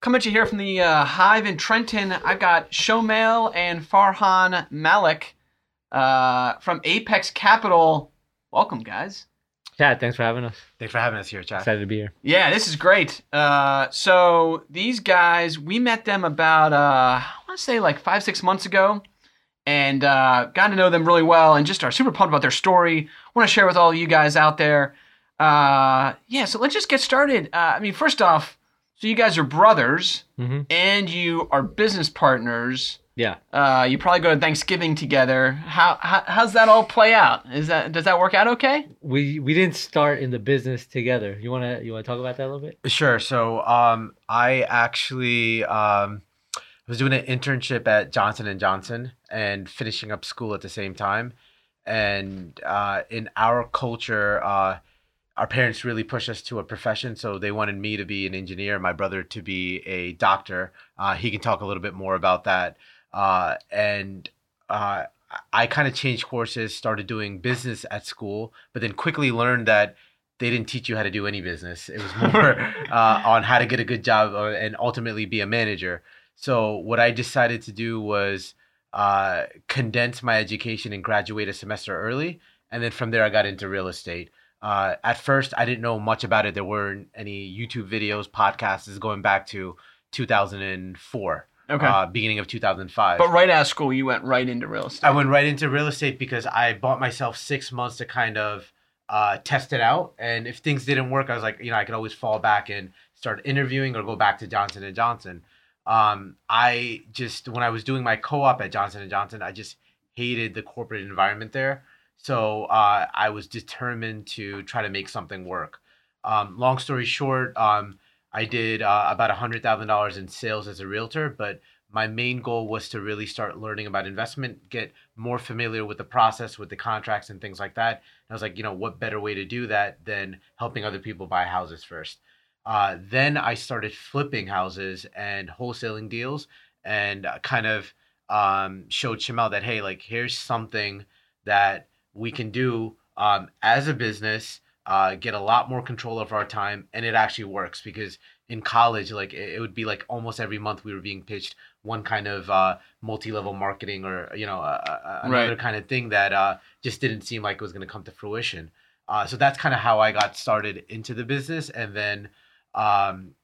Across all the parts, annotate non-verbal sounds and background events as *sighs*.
Coming to you here from the uh, Hive in Trenton, I've got Shomail and Farhan Malik uh, from Apex Capital. Welcome, guys. Chad, thanks for having us. Thanks for having us here, Chad. Excited to be here. Yeah, this is great. Uh, so these guys, we met them about uh, I want to say like five, six months ago, and uh, got to know them really well, and just are super pumped about their story. Want to share with all you guys out there. Uh, yeah, so let's just get started. Uh, I mean, first off, so you guys are brothers, Mm-hmm. and you are business partners. Yeah. Uh, you probably go to Thanksgiving together. How, how how's that all play out? Is that does that work out okay? We we didn't start in the business together. You wanna you wanna talk about that a little bit? Sure. So um, I actually um, was doing an internship at Johnson and Johnson and finishing up school at the same time. And uh, in our culture, uh, our parents really pushed us to a profession. So they wanted me to be an engineer, my brother to be a doctor. Uh, he can talk a little bit more about that. Uh, and uh, I kind of changed courses, started doing business at school, but then quickly learned that they didn't teach you how to do any business. It was more *laughs* uh, on how to get a good job uh, and ultimately be a manager. So what I decided to do was uh, condense my education and graduate a semester early, and then from there I got into real estate. Uh, at first, I didn't know much about it. There weren't any YouTube videos, podcasts. This is going back to 2004, Okay. uh, beginning of 2005. but right out of school, you went right into real estate. I went right into real estate because I bought myself six months to kind of uh, test it out. And if things didn't work, I was like, you know, I could always fall back and start interviewing or go back to Johnson and Johnson. Um, I just when I was doing my co-op at Johnson and Johnson, I just hated the corporate environment there. So uh, I was determined to try to make something work. Um, long story short, um, I did uh, about hundred thousand dollars in sales as a realtor, but my main goal was to really start learning about investment, get more familiar with the process, with the contracts and things like that. And I was like, you know, what better way to do that than helping other people buy houses first? Uh, then I started flipping houses and wholesaling deals, and uh, kind of um, showed Shomail that hey, like here's something that we can do um, as a business, uh, get a lot more control of our time, and it actually works because in college, like it, it would be like almost every month we were being pitched one kind of uh, multi-level marketing or you know uh, another Right. kind of thing that uh, just didn't seem like it was going to come to fruition. Uh, so that's kind of how I got started into the business, and then um,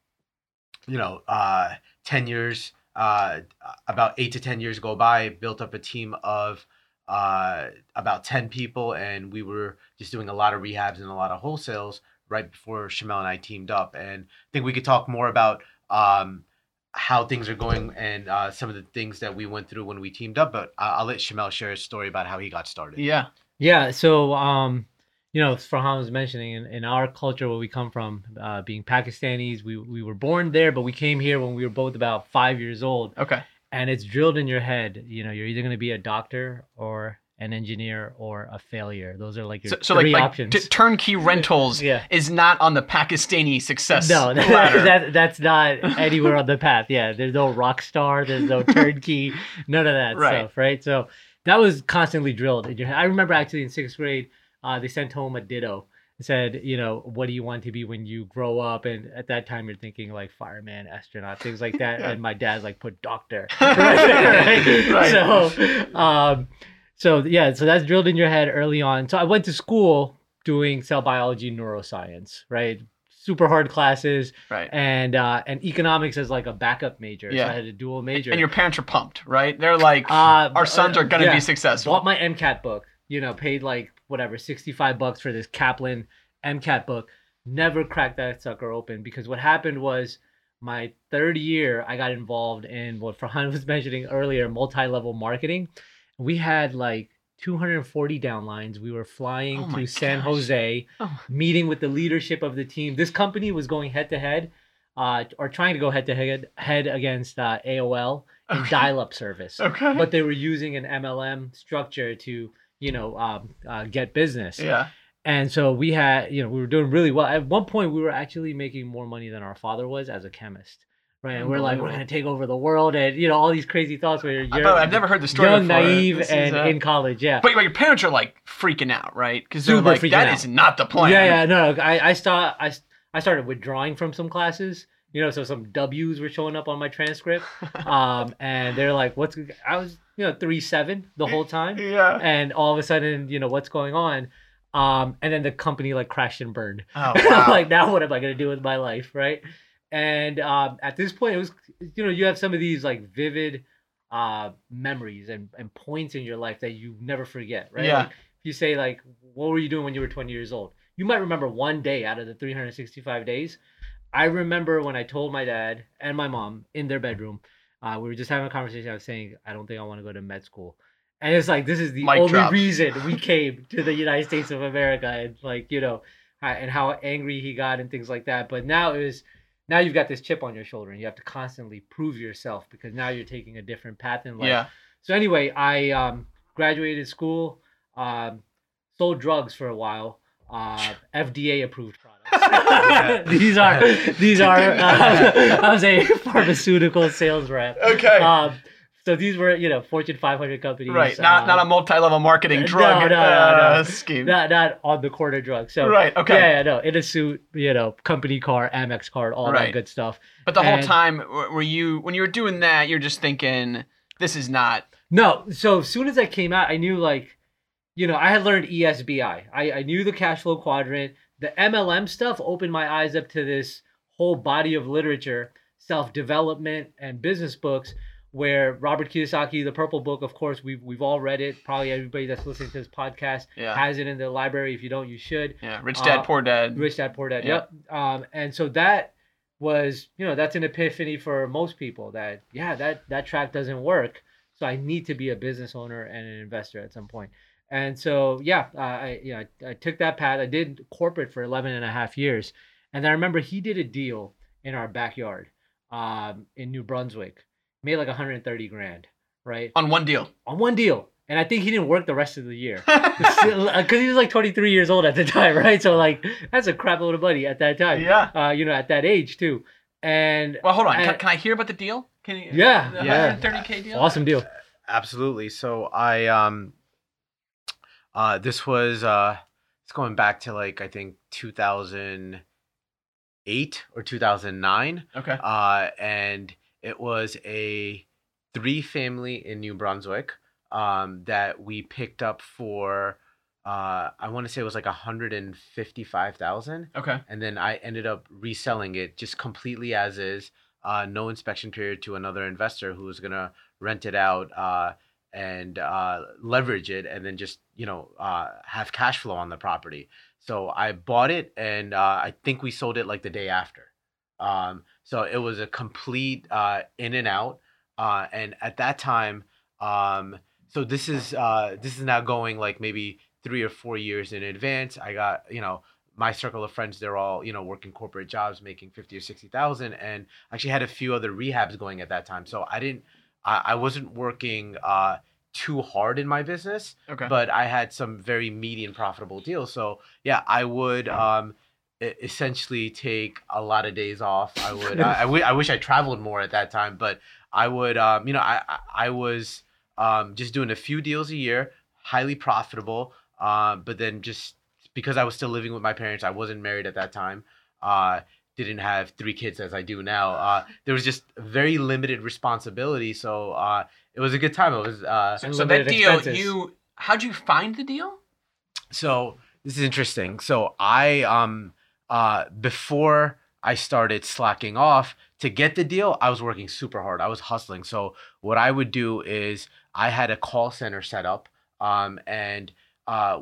you know, uh, 10 years, uh, about eight to 10 years go by, built up a team of uh, about 10 people, and we were just doing a lot of rehabs and a lot of wholesales right before Shomail and I teamed up. And I think we could talk more about um, how things are going and uh, some of the things that we went through when we teamed up, but I- I'll let Shomail share his story about how he got started. yeah. Yeah, so um, you know, as Farhan was mentioning, in, in our culture where we come from, uh, being Pakistanis, we we were born there, but we came here when we were both about five years old, Okay. And it's drilled in your head. You know, you're either gonna be a doctor or an engineer or a failure. Those are like your So, so like, three like options. t- turnkey rentals Yeah. is not on the Pakistani success no, *laughs* that that's not anywhere on the path. Yeah, there's no rock star, there's no turnkey, none of that Right. stuff, right? So that was constantly drilled in your head. I remember actually in sixth grade, uh, they sent home a ditto. Said, you know, what do you want to be when you grow up? And at that time, you're thinking like fireman, astronaut, things like that. *laughs* And my dad's like, put doctor. right? *laughs* *laughs* Right. So, um, so yeah, so that's drilled in your head early on. So I went to school doing cell biology, neuroscience, right? Super hard classes right. and uh, and economics as like a backup major. Yeah. So I had a dual major. And your parents are pumped, right? They're like, Uh, our sons are gonna yeah. be successful. bought my MCAT book. You know, paid like whatever sixty five bucks for this Kaplan MCAT book. Never cracked that sucker open because what happened was my third year I got involved in what Farhan *laughs* was mentioning earlier, multi level marketing. We had like 240 downlines. We were flying Oh to San gosh. Jose, Oh. meeting with the leadership of the team. This company was going head to head uh, are trying to go head to head head against uh, AOL and Okay. dial-up service, Okay. but they were using an MLM structure to you know um, uh, get business. yeah. And so we had, you know, we were doing really well. At one point, we were actually making more money than our father was as a chemist, right? And we're like, we're gonna take over the world, and you know, all these crazy thoughts where you're I've never heard the story young, before. naive, This is, and uh, in college. Yeah, But, your parents are like freaking out, right? Because they're like, that out. is not the plan. yeah, yeah. No, no, I, I start, I, I started withdrawing from some classes. You know, so some W's were showing up on my transcript, *laughs* um, and they're like, "What's?" I was, you know, three seven the whole time. Yeah. and all of a sudden, you know, what's going on? Um, and then the company like crashed and burned. Oh, *laughs* wow. like, now what am I gonna do with my life, right? And um, at this point, it was, you know, you have some of these like vivid uh, memories and, and points in your life that you never forget, right? Yeah. Like, if you say like, what were you doing when you were 20 years old? You might remember one day out of the 365 days. I remember when I told my dad and my mom in their bedroom, uh, we were just having a conversation. I was saying, I don't think I want to go to med school. And it's like, this is the Mic only drop. reason we *laughs* came to the United States of America. And like, you know, and how angry he got and things like that. But now it was, now you've got this chip on your shoulder and you have to constantly prove yourself because now you're taking a different path in life. Yeah. So anyway, I um, graduated school, um, sold drugs for a while, uh, FDA approved products. *laughs* *laughs* these are these are uh, *laughs* I was a pharmaceutical sales rep. Okay. Um, so these were you know Fortune 500 companies. right. Not uh, not a multi-level marketing no, drug no, no, uh, no. scheme. not not on the corner drug. So Right, okay. Yeah, yeah, no, in a suit, you know, company car, Amex card, all Right. that good stuff. But the whole time, w- were you when you were doing that, you're just thinking, this is not. No, so as soon as I came out, I knew like, you know, I had learned ESBI. I, I knew the cash flow quadrant. The MLM stuff opened my eyes up to this whole body of literature, self development and business books. Where Robert Kiyosaki, the Purple Book, of course, we've we've all read it. Probably everybody that's listening to this podcast Yeah. has it in their library. If you don't, you should. Yeah. Rich Dad, Uh, Poor Dad. Rich Dad Poor Dad. Yeah. Yep. Um, and so that was, you know, that's an epiphany for most people that yeah, that that track doesn't work. So I need to be a business owner and an investor at some point. And so yeah, uh, I you know I, I took that path. I did corporate for 11 and a half years, and I remember he did a deal in our backyard, um, in New Brunswick, made like 130 grand, right, on one deal. on one deal. And I think he didn't work the rest of the year *laughs* *laughs* because he was like 23 years old at the *laughs* time, right? So like that's a crap load of money at that time. Yeah. Uh, you know, at that age too. And Well, hold on. Can, and- can I hear about the deal? Can you? Yeah, the yeah. 130k deal. awesome deal. Absolutely. So I um uh this was uh it's going back to like I think 2008 or 2009 Okay. uh and it was a three family in New Brunswick um that we picked up for uh I want to say it was like 155,000 Okay. and then I ended up reselling it just completely as is, uh, no inspection period to another investor who was gonna rent it out uh, and uh, leverage it, and then just you know uh, have cash flow on the property. So I bought it, and uh, I think we sold it like the day after. Um, so it was a complete uh, in and out, uh, and at that time, um, so this is uh, this is now going like maybe three or four years in advance. I got you know my circle of friends they're all you know working corporate jobs making 50 or 60,000 and actually had a few other rehabs going at that time so I didn't I, I wasn't working uh too hard in my business Okay. but I had some very meaty and profitable deals so yeah I would um essentially take a lot of days off I would I, I, *laughs* wi- I wish I traveled more at that time but I would um you know I I, was um just doing a few deals a year highly profitable um but then just because I was still living with my parents, I wasn't married at that time. Uh, didn't have three kids as I do now. Uh, there was just very limited responsibility, so uh, it was a good time. It was uh, so, so that limited deal, expenses. you how'd you find the deal? so this is interesting. So I um uh before I started slacking off to get the deal, I was working super hard. I was hustling. So what I would do is I had a call center set up um and uh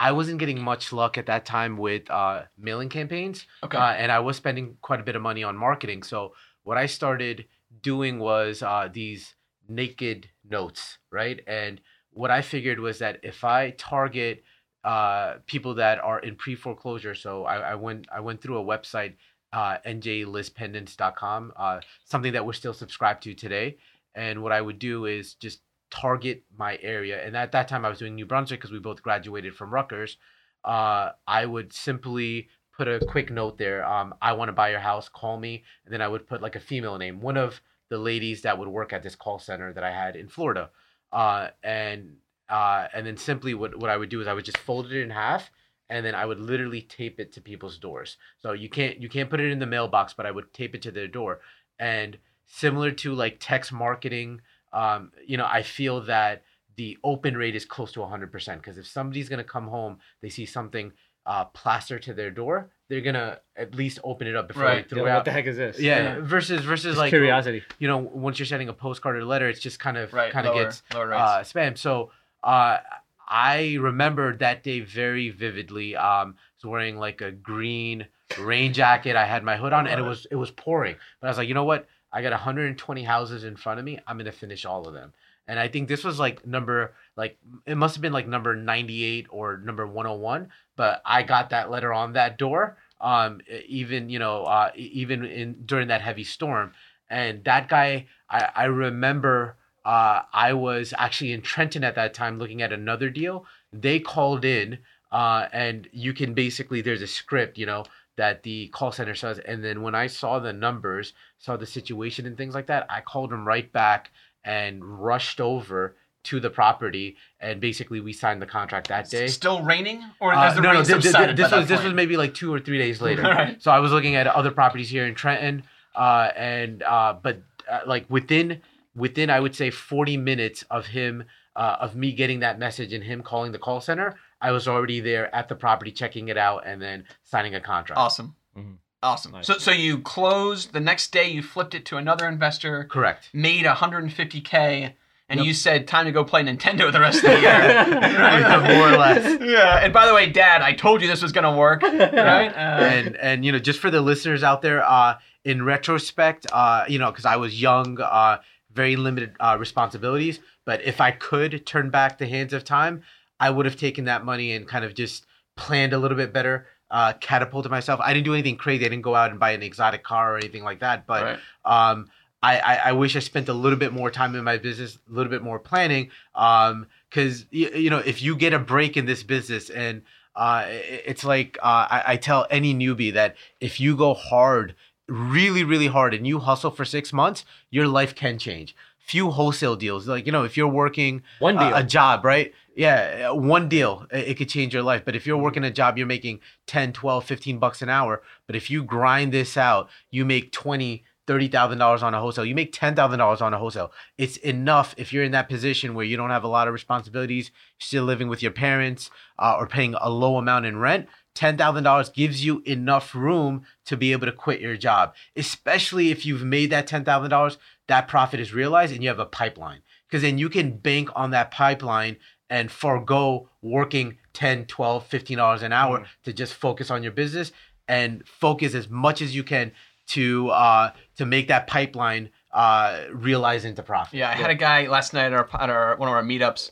I wasn't getting much luck at that time with uh mailing campaigns. Okay. Uh, and I was spending quite a bit of money on marketing. So what I started doing was uh, these naked notes, right? And what I figured was that if I target uh, people that are in pre foreclosure, so I, I went I went through a website uh, njlispendens.com, uh, something that we're still subscribed to today. And what I would do is just target my area. And at that time, I was doing New Brunswick because we both graduated from Rutgers. Uh, I would simply put a quick note there. Um, I want to buy your house. Call me. And then I would put like a female name, one of the ladies that would work at this call center that I had in Florida. Uh, and uh, and then simply what, what I would do is I would just fold it in half and then I would literally tape it to people's doors. So you can't you can't put it in the mailbox, but I would tape it to their door. And similar to like text marketing, um, you know, I feel that the open rate is close to 100% because if somebody's going to come home, they see something uh, plastered to their door, they're going to at least open it up before Right. they Yeah, throw it what out. the heck is this? Yeah, versus versus Just like curiosity. you know, once you're sending a postcard or a letter, it's just kind of Right. kind of gets uh, spam. So uh, I remember that day very vividly. Um, I was wearing like a green rain jacket. I had my hood on, and it was it was pouring. But I was like, you know what? I got 120 houses in front of me. I'm gonna finish all of them. And I think this was like number like it must have been like number 98 or number 101. But I got that letter on that door. Um, even you know, uh, even in during that heavy storm. And that guy, I, I remember uh, I was actually in Trenton at that time looking at another deal. They called in, uh, and you can basically, there's a script, you know, that the call center says. And then when I saw the numbers, saw the situation and things like that, I called him right back and rushed over to the property. And basically, we signed the contract that day. Still raining, or Uh, no, no, thi- thi- subsided this was this was maybe like two or three days later. *laughs* Alright. So I was looking at other properties here in Trenton, uh, and uh, but uh, like within within I would say forty minutes of him uh, of me getting that message and him calling the call center, I was already there at the property checking it out and then signing a contract. Awesome. Mhm. Awesome. Nice. So so you closed the next day. You flipped it to another investor, Correct. made 150k, and Yep. you said time to go play Nintendo the rest of the year. *laughs* *laughs* More or less. Yeah. And by the way, Dad, I told you this was gonna work. *laughs* Right. Uh, and and you know just for the listeners out there uh in retrospect uh you know because i was young uh very limited uh responsibilities but if i could turn back the hands of time i would have taken that money and kind of just planned a little bit better uh catapulted myself i didn't do anything crazy i didn't go out and buy an exotic car or anything like that but right. um I, I, I wish I spent a little bit more time in my business, a little bit more planning. Um, because you, you know, if you get a break in this business, and uh, it's like uh, I, I tell any newbie that if you go hard, really, really hard, and you hustle for six months, your life can change. Few wholesale deals, like you know, if you're working One deal. a job, right? Yeah, uh, one deal, it, it could change your life. But if you're working a job, you're making 10, 12, 15 bucks an hour. But if you grind this out, you make 20, $30,000 on a wholesale. You make $10,000 on a wholesale. It's enough if you're in that position where you don't have a lot of responsibilities, you're still living with your parents uh, or paying a low amount in rent. $10,000 gives you enough room to be able to quit your job, especially if you've made that $10,000, that profit is realized and you have a pipeline. Because then you can bank on that pipeline and forego working 10 12 15 dollars an hour to just focus on your business and focus as much as you can to uh to make that pipeline uh realize into profit Yeah, I had a guy last night at our, at our one of our meetups.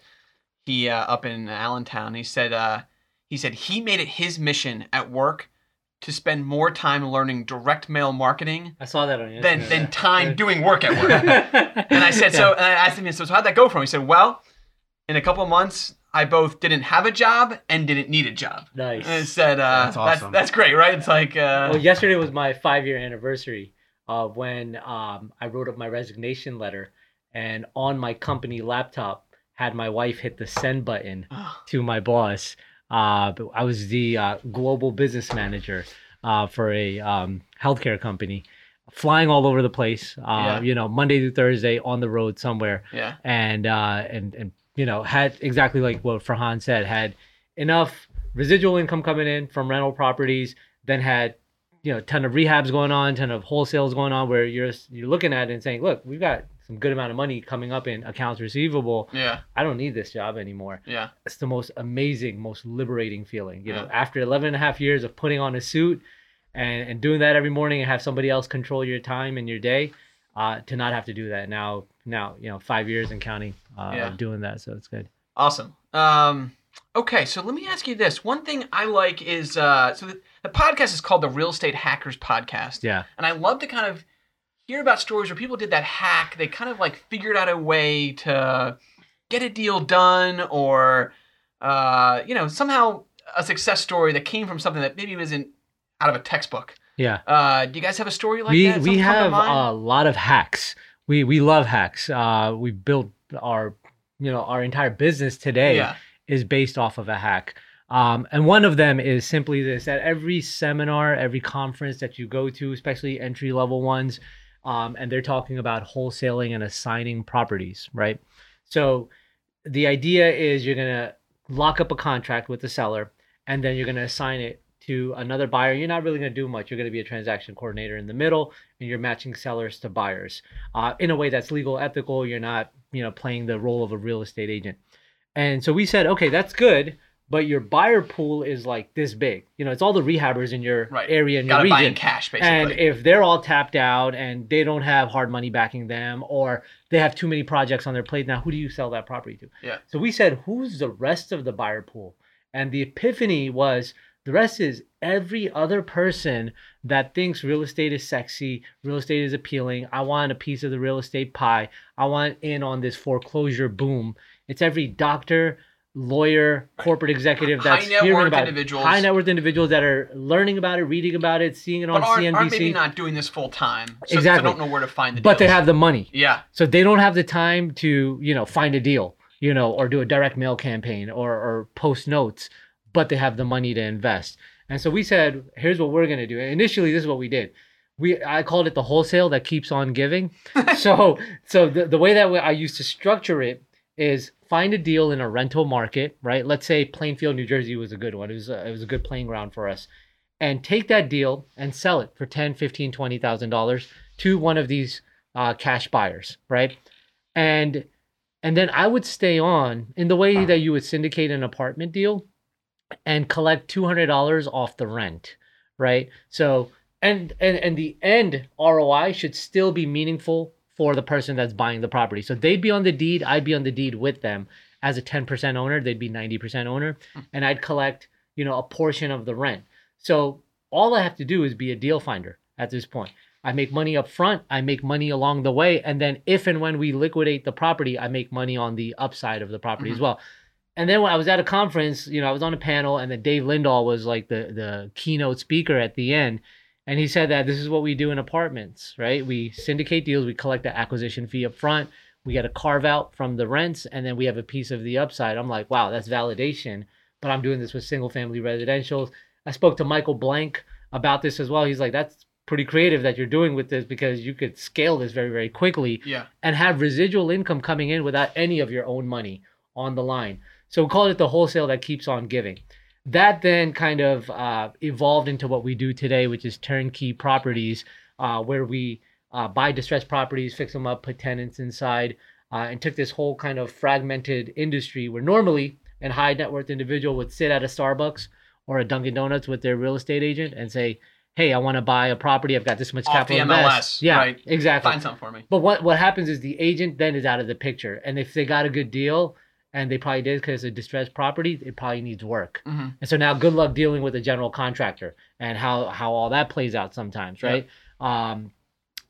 He uh, up in Allentown. He said uh, he said he made it his mission at work to spend more time learning direct mail marketing I saw that on Instagram. than than time doing work at work. *laughs* and I said so. And I asked him, so how'd that go for him? He said, well, in a couple of months, I both didn't have a job and didn't need a job. Nice. And I said, uh, That's that's, awesome. that's great, right? It's like, uh, Well, yesterday was my five year anniversary of when um, I wrote up my resignation letter, and on my company laptop had my wife hit the send button *gasps* to my boss. Uh, I was the uh, global business manager uh, for a um, healthcare company, flying all over the place. Uh, Yeah. You know, Monday through Thursday on the road somewhere yeah, and uh, and and you know had exactly like what Farhan said had enough residual income coming in from rental properties, then had you know ton of rehabs going on, ton of wholesales going on, where you're you're looking at it and saying, look, we've got some good amount of money coming up in accounts receivable. yeah, I don't need this job anymore. yeah, It's the most amazing, most liberating feeling. You know, after 11 and a half years of putting on a suit and, and doing that every morning and have somebody else control your time and your day, uh, to not have to do that now, now, you know, five years and counting, uh, Yeah. doing that. So it's good. awesome. Um, okay, so let me ask you this. One thing I like is uh, so the, the podcast is called the Real Estate Hackers Podcast. Yeah. And I love to kind of hear about stories where people did that hack. They kind of like figured out a way to get a deal done or, uh, you know, somehow a success story that came from something that maybe wasn't out of a textbook. Yeah. Uh, do you guys have a story like we that? we have a lot of hacks. We we love hacks. Uh, we built our you know our entire business today Yeah. is based off of a hack. Um, and one of them is simply this: at every seminar, every conference that you go to, especially entry level ones, um, and they're talking about wholesaling and assigning properties, right? So the idea is you're gonna lock up a contract with the seller, and then you're gonna assign it to another buyer. You're not really gonna do much. You're gonna be a transaction coordinator in the middle, and you're matching sellers to buyers uh, in a way that's legal, ethical. You're not, you know, playing the role of a real estate agent. And so we said, okay, that's good, but your buyer pool is like this big. You know, it's all the rehabbers in your Right. area in your Got to buy in region. cash, basically. And if they're all tapped out and they don't have hard money backing them, or they have too many projects on their plate, now who do you sell that property to? Yeah. So we said, who's the rest of the buyer pool? And the epiphany was the rest is every other person that thinks real estate is sexy, real estate is appealing. I want a piece of the real estate pie. I want in on this foreclosure boom. It's every doctor, lawyer, corporate executive that's hearing about it. individuals. high net worth individuals that are learning about it, reading about it, seeing it on aren't, CNBC. aren't maybe not doing this full time. So, Exactly. So don't know where to find the but they have the money. Yeah. So they don't have the time to, you know, find a deal, you know, or do a direct mail campaign or, or post notes, but they have the money to invest. And so we said, here's what we're gonna do. Initially, this is what we did. We I called it the wholesale that keeps on giving. *laughs* so so the, the way that we- I used to structure it is find a deal in a rental market, right? Let's say Plainfield, New Jersey was a good one. It was a, it was a good playing ground for us. And take that deal and sell it for 10, 15, 20,000 dollars to one of these uh, cash buyers, right? And and then I would stay on in the way that you would syndicate an apartment deal and collect two hundred dollars off the rent, right? So and and and the end ROI should still be meaningful for the person that's buying the property. So they'd be on the deed, I'd be on the deed with them as a ten percent owner. They'd be ninety percent owner, hmm. and I'd collect you know a portion of the rent. So all I have to do is be a deal finder at this point. I make money up front, I make money along the way, and then if and when we liquidate the property, I make money on the upside of the property as mm-hmm. well. And then when I was at a conference, you know, I was on a panel, and then Dave Lindahl was like the the keynote speaker at the end, and he said that this is what we do in apartments, right? We syndicate deals, we collect the acquisition fee up front, we get a carve out from the rents, and then we have a piece of the upside. I'm like, wow, that's validation. But I'm doing this with single family residentials. I spoke to Michael Blank about this as well. He's like, that's pretty creative that you're doing with this because you could scale this very, very quickly Yeah. and have residual income coming in without any of your own money on the line. So we call it the wholesale that keeps on giving. That then kind of uh, evolved into what we do today, which is turnkey properties, uh, where we uh, buy distressed properties, fix them up, put tenants inside, uh, and took this whole kind of fragmented industry where normally a high net worth individual would sit at a Starbucks or a Dunkin' Donuts with their real estate agent and say, "Hey, I want to buy a property. I've got this much Off capital the MLS, invest." Yeah, right. exactly. Find something for me. But what what happens is the agent then is out of the picture, and if they got a good deal, and they probably did because it's a distressed property, it probably needs work. hmm And so now, good luck dealing with a general contractor and how how all that plays out sometimes, right? Um,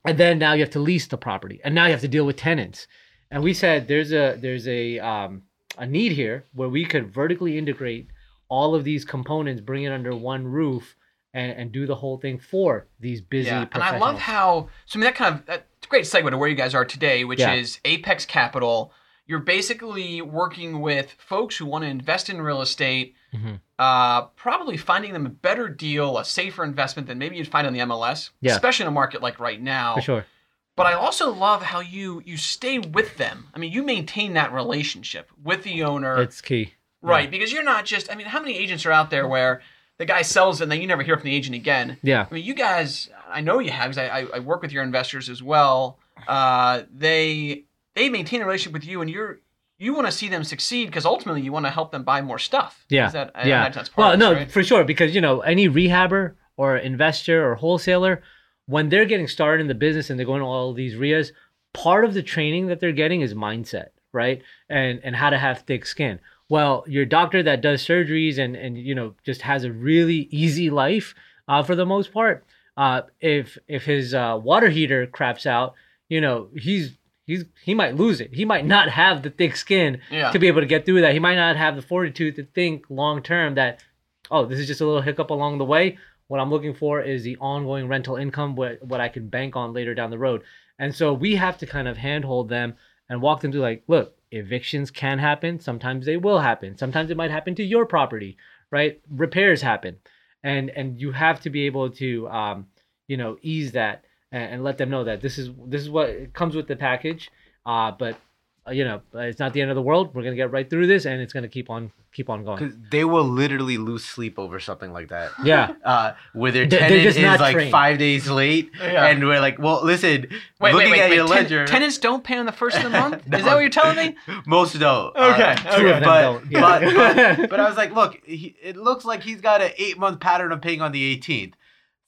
and then now you have to lease the property, and now you have to deal with tenants. And we said there's a there's a um, a need here where we could vertically integrate all of these components, bring it under one roof, and, and do the whole thing for these busy Yeah, and I love how. So I mean, that kind of that's a great segue to where you guys are today, which Yeah. is Apex Capital. You're basically working with folks who want to invest in real estate, Mhm. uh, probably finding them a better deal, a safer investment than maybe you'd find on the MLS, Yeah. especially in a market like right now. for sure. But I also love how you you stay with them. I mean, you maintain that relationship with the owner. It's key. Right, because you're not just. I mean, how many agents are out there where the guy sells and then you never hear from the agent again? Yeah. I mean, you guys. I know you have because I, I, I work with your investors as well. Uh, they they maintain a relationship with you, and you're you want to see them succeed because ultimately you want to help them buy more stuff. Yeah. Is that, I yeah. that's part well, this, no, right? for sure, because you know any rehabber or investor or wholesaler, when they're getting started in the business and they're going to all these REIAs, part of the training that they're getting is mindset, right? And and how to have thick skin. well, your doctor that does surgeries and and you know just has a really easy life uh, for the most part. Uh, if if his uh, water heater craps out, you know he's he's he might lose it. He might not have the thick skin Yeah. to be able to get through that. He might not have the fortitude to think long term that oh this is just a little hiccup along the way. What I'm looking for is the ongoing rental income, what what I can bank on later down the road. And so we have to kind of handhold them and walk them through like, look, evictions can happen. Sometimes they will happen. Sometimes it might happen to your property, right? Repairs happen, and and you have to be able to, um, you know, ease that and, and let them know that this is this is what comes with the package. Uh, but uh, you know, it's not the end of the world. We're gonna get right through this, and it's gonna keep on keep on going. They will literally lose sleep over something like that. Yeah. *laughs* Uh, where their *laughs* They- tenant is like trained. five days late, Yeah. and we're like, well, listen, Wait, looking wait, wait, at wait. your ten- ledger, tenants don't pay on the first of the month. No. *laughs* Is that what you're telling me? most don't. Okay, Uh, okay. Two of them but, don't, yeah. but, but, but I was like, look, he, it looks like he's got an eight month pattern of paying on the 18th.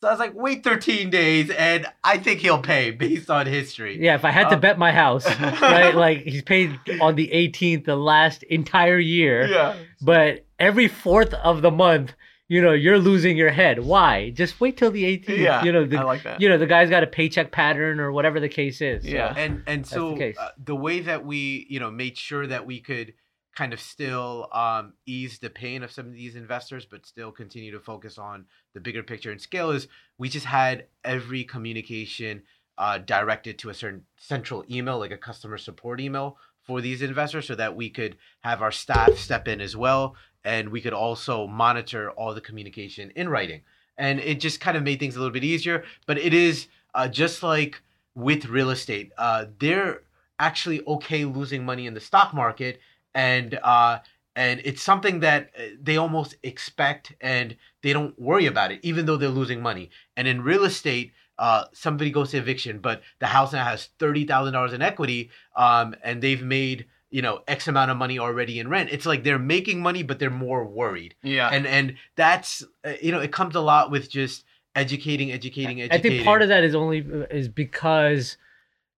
So I was like, wait 13 days, and I think he'll pay based on history. Yeah, if I had to Um, bet my house, *laughs* right? Like he's paid on the 18th the last entire year. Yeah. But every fourth of the month, you know, you're losing your head. Why? Just wait till the 18th. Yeah, you know, the, I like that. You know, the guy's got a paycheck pattern or whatever the case is. So, Yeah. and and so the uh, the way that we you know made sure that we could kind of still um, ease the pain of some of these investors but still continue to focus on the bigger picture and scale is we just had every communication uh, directed to a certain central email like a customer support email for these investors so that we could have our staff step in as well and we could also monitor all the communication in writing. And it just kind of made things a little bit easier but it is uh, just like with real estate uh, they're actually okay losing money in the stock market and uh, and it's something that uh, they almost expect and they don't worry about it even though they're losing money. And in real estate uh, somebody goes to eviction but the house now has $30000 in equity um, and they've made you know x amount of money already in rent. It's like they're making money but they're more worried. Yeah. and and that's uh, you know it comes a lot with just educating educating educating I think part of that is only is because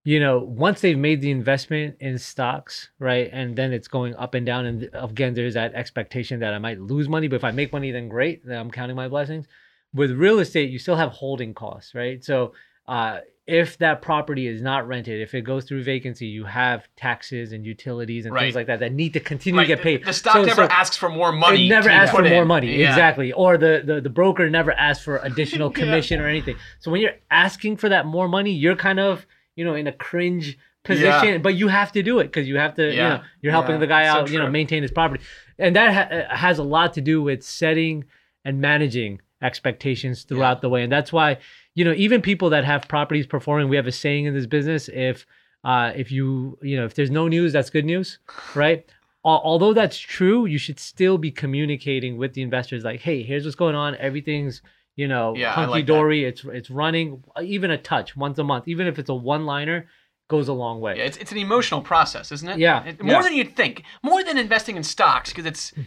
you know once they've made the investment in stocks right and then it's going up and down and again there's that expectation that i might lose money but if i make money then great then i'm counting my blessings with real estate you still have holding costs right so uh, if that property is not rented if it goes through vacancy you have taxes and utilities and Right. things like that that need to continue Right, to get paid The, the stock So- never so- asks for more money. it never asks for put more money. Yeah. Exactly. Or the, the the broker never asks for additional *laughs* Yeah. commission or anything. So when you're asking for that more money, you're kind of, you know, in a cringe position, but you have to do it because you have to, you Yeah. know, you're helping Yeah. the guy So out, you know, maintain his property. And that ha- has a lot to do with setting and managing expectations throughout the way. And that's why, you know, even people that have properties performing, we have a saying in this business, if uh, if you, you know, if there's no news, that's good news, *sighs* right? Although that's true, you should still be communicating with the investors like, hey, here's what's going on. Everything's, you know, Yeah, hunky like that. dory. It's it's running. Even a touch once a month, even if it's a one liner, goes a long way. Yeah, it's, it's an emotional process, isn't it? Yeah, It- more yeah. than you'd think. More than investing in stocks, because it's hmm.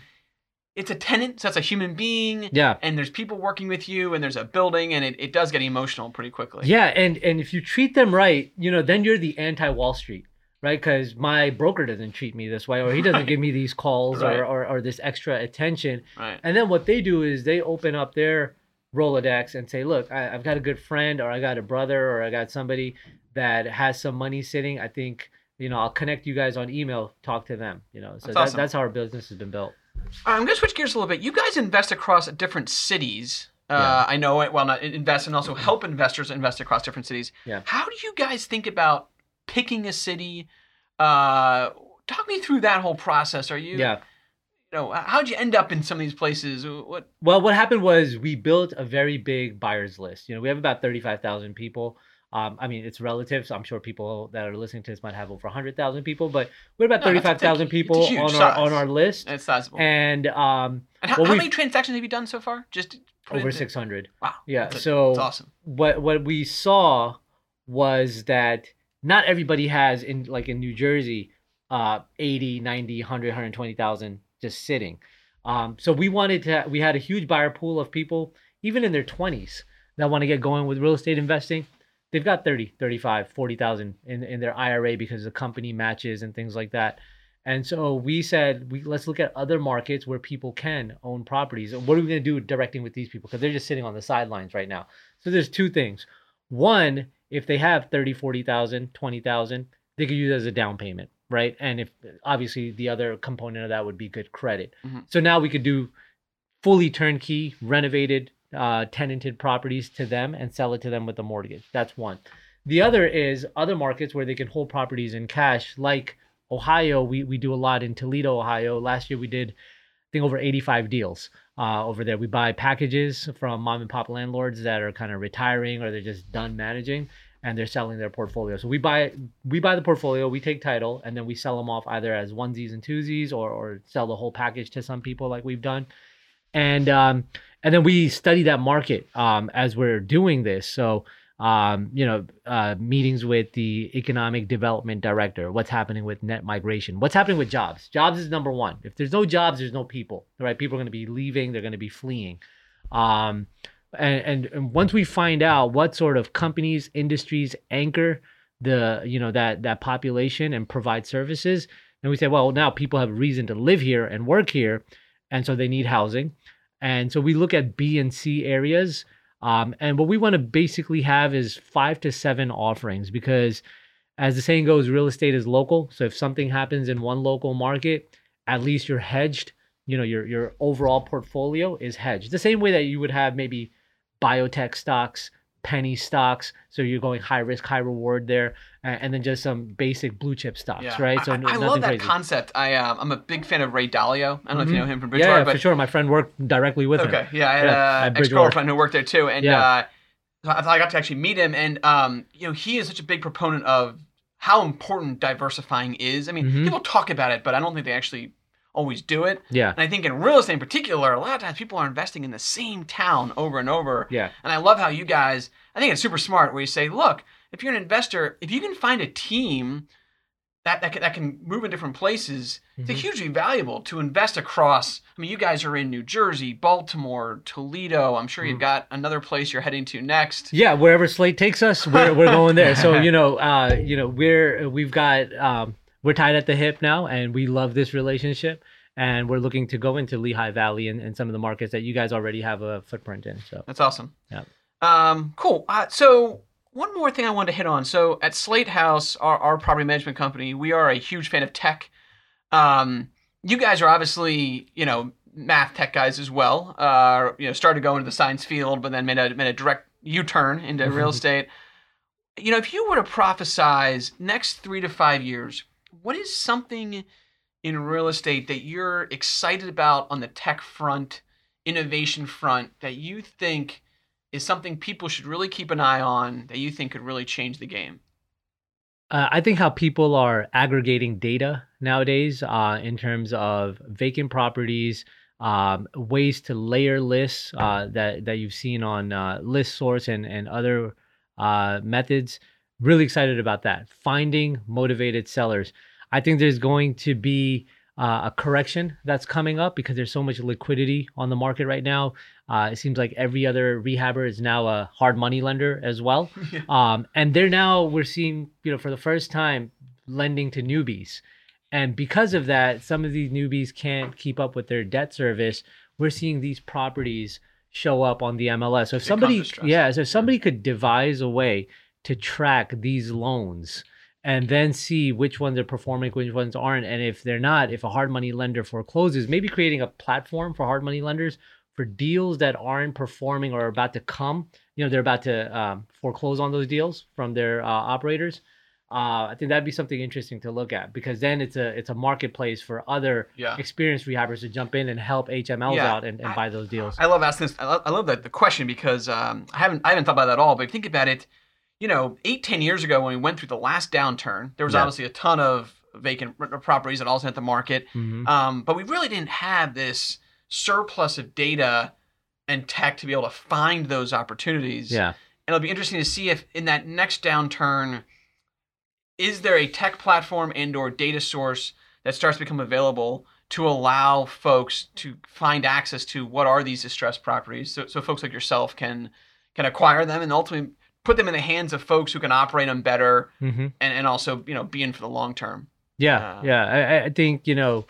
it's a tenant, so that's a human being. Yeah. And there's people working with you, and there's a building, and it, it does get emotional pretty quickly. Yeah, and and if you treat them right, you know, then you're the anti Wall Street, right? Because my broker doesn't treat me this way, or he doesn't Right. give me *laughs* these calls Right. or, or or this extra attention. Right. And then what they do is they open up their Rolodex and say, look, I, I've got a good friend, or I got a brother, or I got somebody that has some money sitting. I think you know I'll connect you guys on email. Talk to them. You know, so That's that, awesome. that's how our business has been built. Uh, I'm going to switch gears a little bit. You guys invest across different cities. Uh, I know it. Well, not invest and also help investors invest across different cities. Yeah. How do you guys think about picking a city? Uh, talk me through that whole process. Are you? Yeah. You know, how'd you end up in some of these places? What? Well, what happened was we built a very big buyers list. You know, we have about 35,000 people. Um, I mean, it's relative, so I'm sure people that are listening to this might have over 100,000 people, but we're about No, 35,000 people on our on our list. Sizable. And um, And how, how many transactions have you done so far? Just to put it over into- 600. Wow. Yeah. That's, so that's awesome. what what we saw was that not everybody has in like in New Jersey uh 80, 90, 100, 120,000 just sitting. Um so we wanted to we had a huge buyer pool of people even in their 20s that want to get going with real estate investing. They've got 30, 35, 40,000 in in their IRA because the company matches and things like that. And so we said, we let's look at other markets where people can own properties. And what are we going to do directing with these people? Because they're just sitting on the sidelines right now. So there's two things. One, if they have 30, 40,000, 20,000, they could use it as a down payment, right? And if obviously the other component of that would be good credit. Mhm. So now we could do fully turnkey, renovated, uh, tenanted properties to them and sell it to them with a mortgage. That's one. The other is other markets where they can hold properties in cash, like Ohio. We, we do a lot in Toledo, Ohio. Last year we did, I think, over 85 deals uh, over there. We buy packages from mom and pop landlords that are kind of retiring or they're just done managing and they're selling their portfolio. So we buy we buy the portfolio, we take title, and then we sell them off either as onesies and twosies or, or sell the whole package to some people like we've done. And um, and then we study that market um, as we're doing this. So um, you know, uh, meetings with the economic development director, what's happening with net migration, what's happening with jobs. Jobs is number one. If there's no jobs, there's no people, right? People are going to be leaving, they're going to be fleeing. Um, and, and, and once we find out what sort of companies, industries anchor the, you know, that, that population and provide services, then we say, well, now people have a reason to live here and work here. And so they need housing. And so we look at B and C areas. Um, and what we want to basically have is five to seven offerings because, as the saying goes, real estate is local. So if something happens in one local market, at least you're hedged. You know, your your overall portfolio is hedged. The same way that you would have maybe biotech stocks, penny stocks. So you're going high risk, high reward there, and then just some basic blue chip stocks, right? So I, I nothing love that crazy. concept. I um, I'm a big fan of Ray Dalio. I don't know if you Mhm. know him from yeah, Bridgewater, yeah, but for sure. My friend worked directly with him. Okay, yeah, I had Yeah, a ex girlfriend who worked there too, and Yeah. uh, so I I got to actually meet him, and um, you know, he is such a big proponent of how important diversifying is. I mean, Mhm. people talk about it, but I don't think they actually always do it. Yeah, And I think in real estate in particular, a lot of times people are investing in the same town over and over. yeah, And I love how you guys, I think it's super smart where you say, look, if you're an investor, if you can find a team that, that, can, that can move in different places, Mhm. it's hugely valuable to invest across. I mean, you guys are in New Jersey, Baltimore, Toledo. I'm sure Mm-hmm. you've got another place you're heading to next. yeah. Wherever Slate takes us, we're, we're going there. So *laughs* you know, uh, you know, we're we've got um, we're tied at the hip now, and we love this relationship. And we're looking to go into Lehigh Valley and, and some of the markets that you guys already have a footprint in. So That's awesome. Yeah. Um, cool. Uh, so one more thing I wanted to hit on. So at Slate House, our, our property management company, we are a huge fan of tech. Um, you guys are obviously, you know, math tech guys as well. Uh, you know, started going to the science field, but then made a made a direct U-turn into real *laughs* estate. You know, if you were to prophesize next three to five years, what is something in real estate that you're excited about on the tech front, innovation front, that you think is something people should really keep an eye on, that you think could really change the game? Uh, I think how people are aggregating data nowadays uh, in terms of vacant properties, um, ways to layer lists uh, that that you've seen on uh, List Source and and other uh, methods. Really excited about that. Finding motivated sellers. I think there's going to be uh, a correction that's coming up because there's so much liquidity on the market right now. Uh, it seems like every other rehabber is now a hard money lender as well. *laughs* Um, and they're now we're seeing you know for the first time lending to newbies, and because of that, some of these newbies can't keep up with their debt service. We're seeing these properties show up on the MLS. So if somebody, yeah, so if somebody could devise a way to track these loans and then see which ones are performing, which ones aren't, and if they're not, if a hard money lender forecloses, maybe creating a platform for hard money lenders for deals that aren't performing or are about to come. You know, they're about to um, foreclose on those deals from their uh, operators. Uh, I think that'd be something interesting to look at because then it's a it's a marketplace for other Yeah. experienced rehabbers to jump in and help HMLs Yeah. out and, and buy those deals. I love asking this. I love, I love that the question because um, I haven't I haven't thought about that at all. But think about it. You know, eight ten years ago when we went through the last downturn, there was Yeah. obviously a ton of vacant properties that also hit the market. Mhm. Um, but we really didn't have this surplus of data and tech to be able to find those opportunities. Yeah. And it'll be interesting to see if in that next downturn, is there a tech platform and or data source that starts to become available to allow folks to find access to what are these distressed properties so, so folks like yourself can can acquire them and ultimately put them in the hands of folks who can operate them better hmm and, and also you know be in for the long term Yeah, Uh, yeah. I, I- think you know,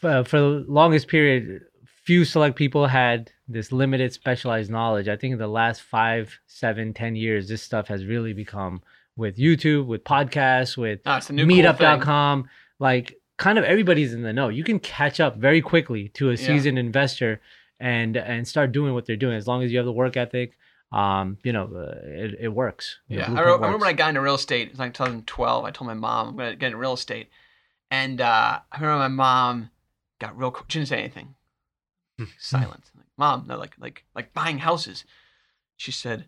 for, for the longest period, few select people had this limited specialized knowledge. I think in the last five, seven, ten years, this stuff has really become with YouTube, with podcasts, with No, it's a cool. Meetup.com. like, kind of everybody's in the know. You can catch up very quickly to a Yeah. seasoned investor and and start doing what they're doing as long as you have the work ethic. Um, you know, uh, it, it works. Yeah, I, blueprint re- I remember when I got into real estate. It was like 2012. I told my mom I'm gonna get into real estate, and uh, I remember my mom got real. co- She didn't say anything. Silent. Like, mom, no, like like like buying houses. She said,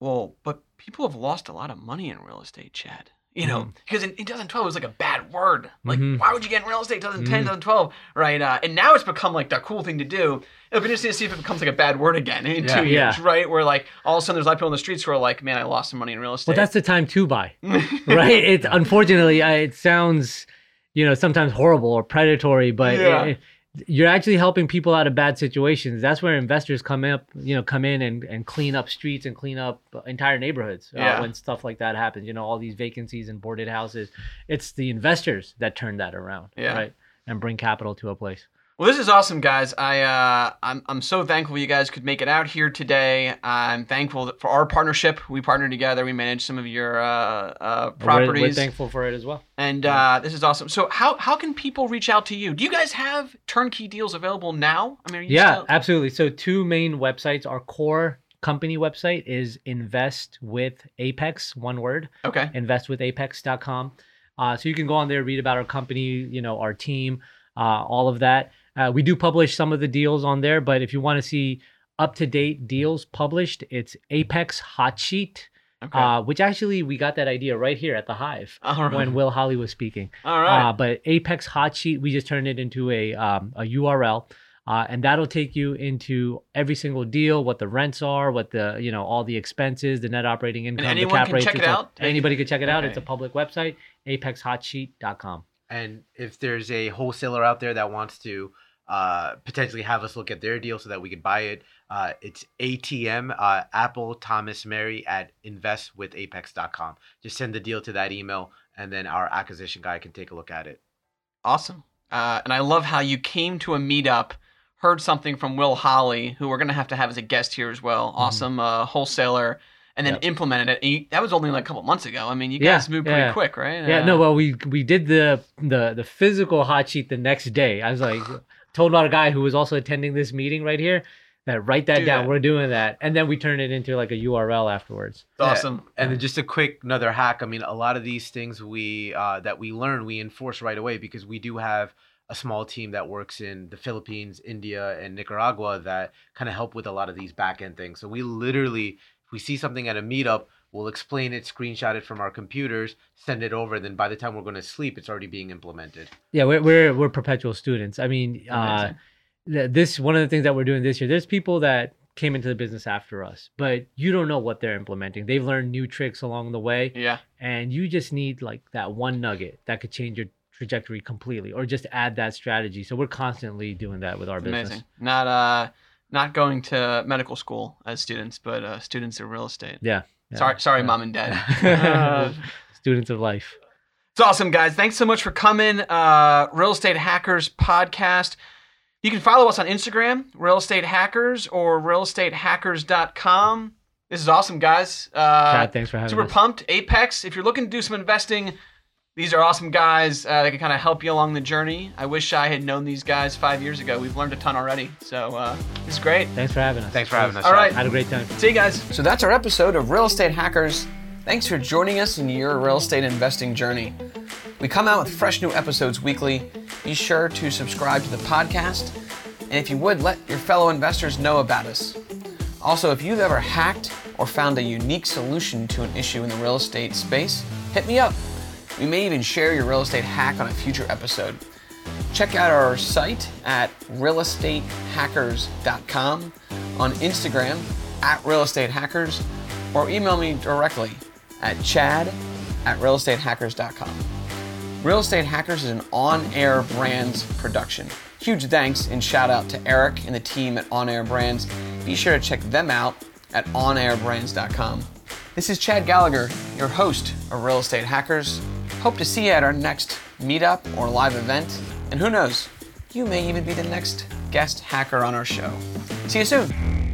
"Well, but people have lost a lot of money in real estate, Chad." You know, Mhm. because in, in 2012 it was like a bad word. Like, Mhm. why would you get in real estate 2010, Mhm. 2012, right? Uh, and now it's become like the cool thing to do. It'll be interesting to see if it becomes like a bad word again in Yeah. two years, right? Where like all of a sudden there's a lot of people in the streets who are like, "Man, I lost some money in real estate." Well, that's the time to buy. *laughs* right? It's unfortunately, I, it sounds, you know, sometimes horrible or predatory, but Yeah. it- you're actually helping people out of bad situations. That's where investors come up, you know, come in and, and clean up streets and clean up entire neighborhoods uh, Yeah. when stuff like that happens. You know, all these vacancies and boarded houses. It's the investors that turn that around, Yeah. right? And bring capital to a place. Well, this is awesome, guys. I uh, I'm I'm so thankful you guys could make it out here today. I'm thankful for our partnership. We partnered together. We managed some of your uh, uh, We're- properties, We're, thankful for it as well. and uh, this is awesome. So, how how can people reach out to you? Do you guys have turnkey deals available now? I mean, are you Yeah, still- absolutely. So two main websites. Our core company website is Invest with Apex, one word. okay. investwithapex.com. Uh, so you can go on there, read about our company, you know, our team, uh, all of that. Uh, we do publish some of the deals on there, but if you want to see up to date deals published, it's Apex Hot Sheet, Okay. uh, which actually we got that idea right here at the Hive right. when Will Holly was speaking. All right. Uh, but Apex Hot Sheet, we just turned it into a um, a URL, uh, and that'll take you into every single deal, what the rents are, what the you know all the expenses, the net operating income, the cap can check it out? Anybody can check it out. It's a public website, apexhotsheet.com. And if there's a wholesaler out there that wants to uh, potentially have us look at their deal so that we could buy it, uh, it's ATM, uh, Apple Thomas Mary at investwithapex.com. Just send the deal to that email, and then our acquisition guy can take a look at it. Awesome. Uh, and I love how you came to a meetup, heard something from Will Holly, who we're going to have to have as a guest here as well. Awesome uh, wholesaler. And then Yep. implemented it. And you, that was only like a couple months ago. I mean, you Yeah, guys moved pretty yeah. quick, right? Yeah, Uh, no, well, we we did the the the physical hot sheet the next day. I was like, told about a guy who was also attending this meeting right here that write that Do down. that. We're doing that, and then we turned it into like a URL afterwards. It's awesome. And then just a quick another hack. I mean, a lot of these things we uh, that we learn, we enforce right away because we do have a small team that works in the Philippines, India, and Nicaragua that kind of help with a lot of these back end things. So we literally, if we see something at a meetup, we'll explain it, screenshot it from our computers, send it over. Then by the time we're going to sleep, it's already being implemented. Yeah, we're we're, we're perpetual students. I mean, uh, this one of the things that we're doing this year. There's people that came into the business after us, but you don't know what they're implementing. They've learned new tricks along the way, Yeah. and you just need like that one nugget that could change your trajectory completely, or just add that strategy. So we're constantly doing that with our It's business. amazing. Not uh, not going to medical school as students, but uh, students in real estate. Yeah. yeah. Sorry, sorry, Yeah. mom and dad. *laughs* Uh, Students of life. It's awesome, guys. Thanks so much for coming. Uh, Real Estate Hackers podcast. You can follow us on Instagram, Real Estate Hackers, or realestatehackers.com. This is awesome, guys. Uh, Chad, thanks for having super us. pumped. Apex, if you're looking to do some investing, these are awesome guys uh, that can kind of help you along the journey. I wish I had known these guys five years ago. We've learned a ton already. So uh, it's great. Thanks for having us. Thanks for having us. All right. Chad. Had a great time. See you guys. So that's our episode of Real Estate Hackers. Thanks for joining us in your real estate investing journey. We come out with fresh new episodes weekly. Be sure to subscribe to the podcast. And if you would, let your fellow investors know about us. Also, if you've ever hacked or found a unique solution to an issue in the real estate space, hit me up. We may even share your real estate hack on a future episode. Check out our site at realestatehackers.com, on Instagram at realestatehackers, or email me directly at chad at realestatehackers.com. Real Estate Hackers is an on air brands production. Huge thanks and shout out to Eric and the team at On Air Brands. Be sure to check them out at onairbrands.com. This is Chad Gallagher, your host of Real Estate Hackers. Hope to see you at our next meetup or live event. And who knows, you may even be the next guest hacker on our show. See you soon.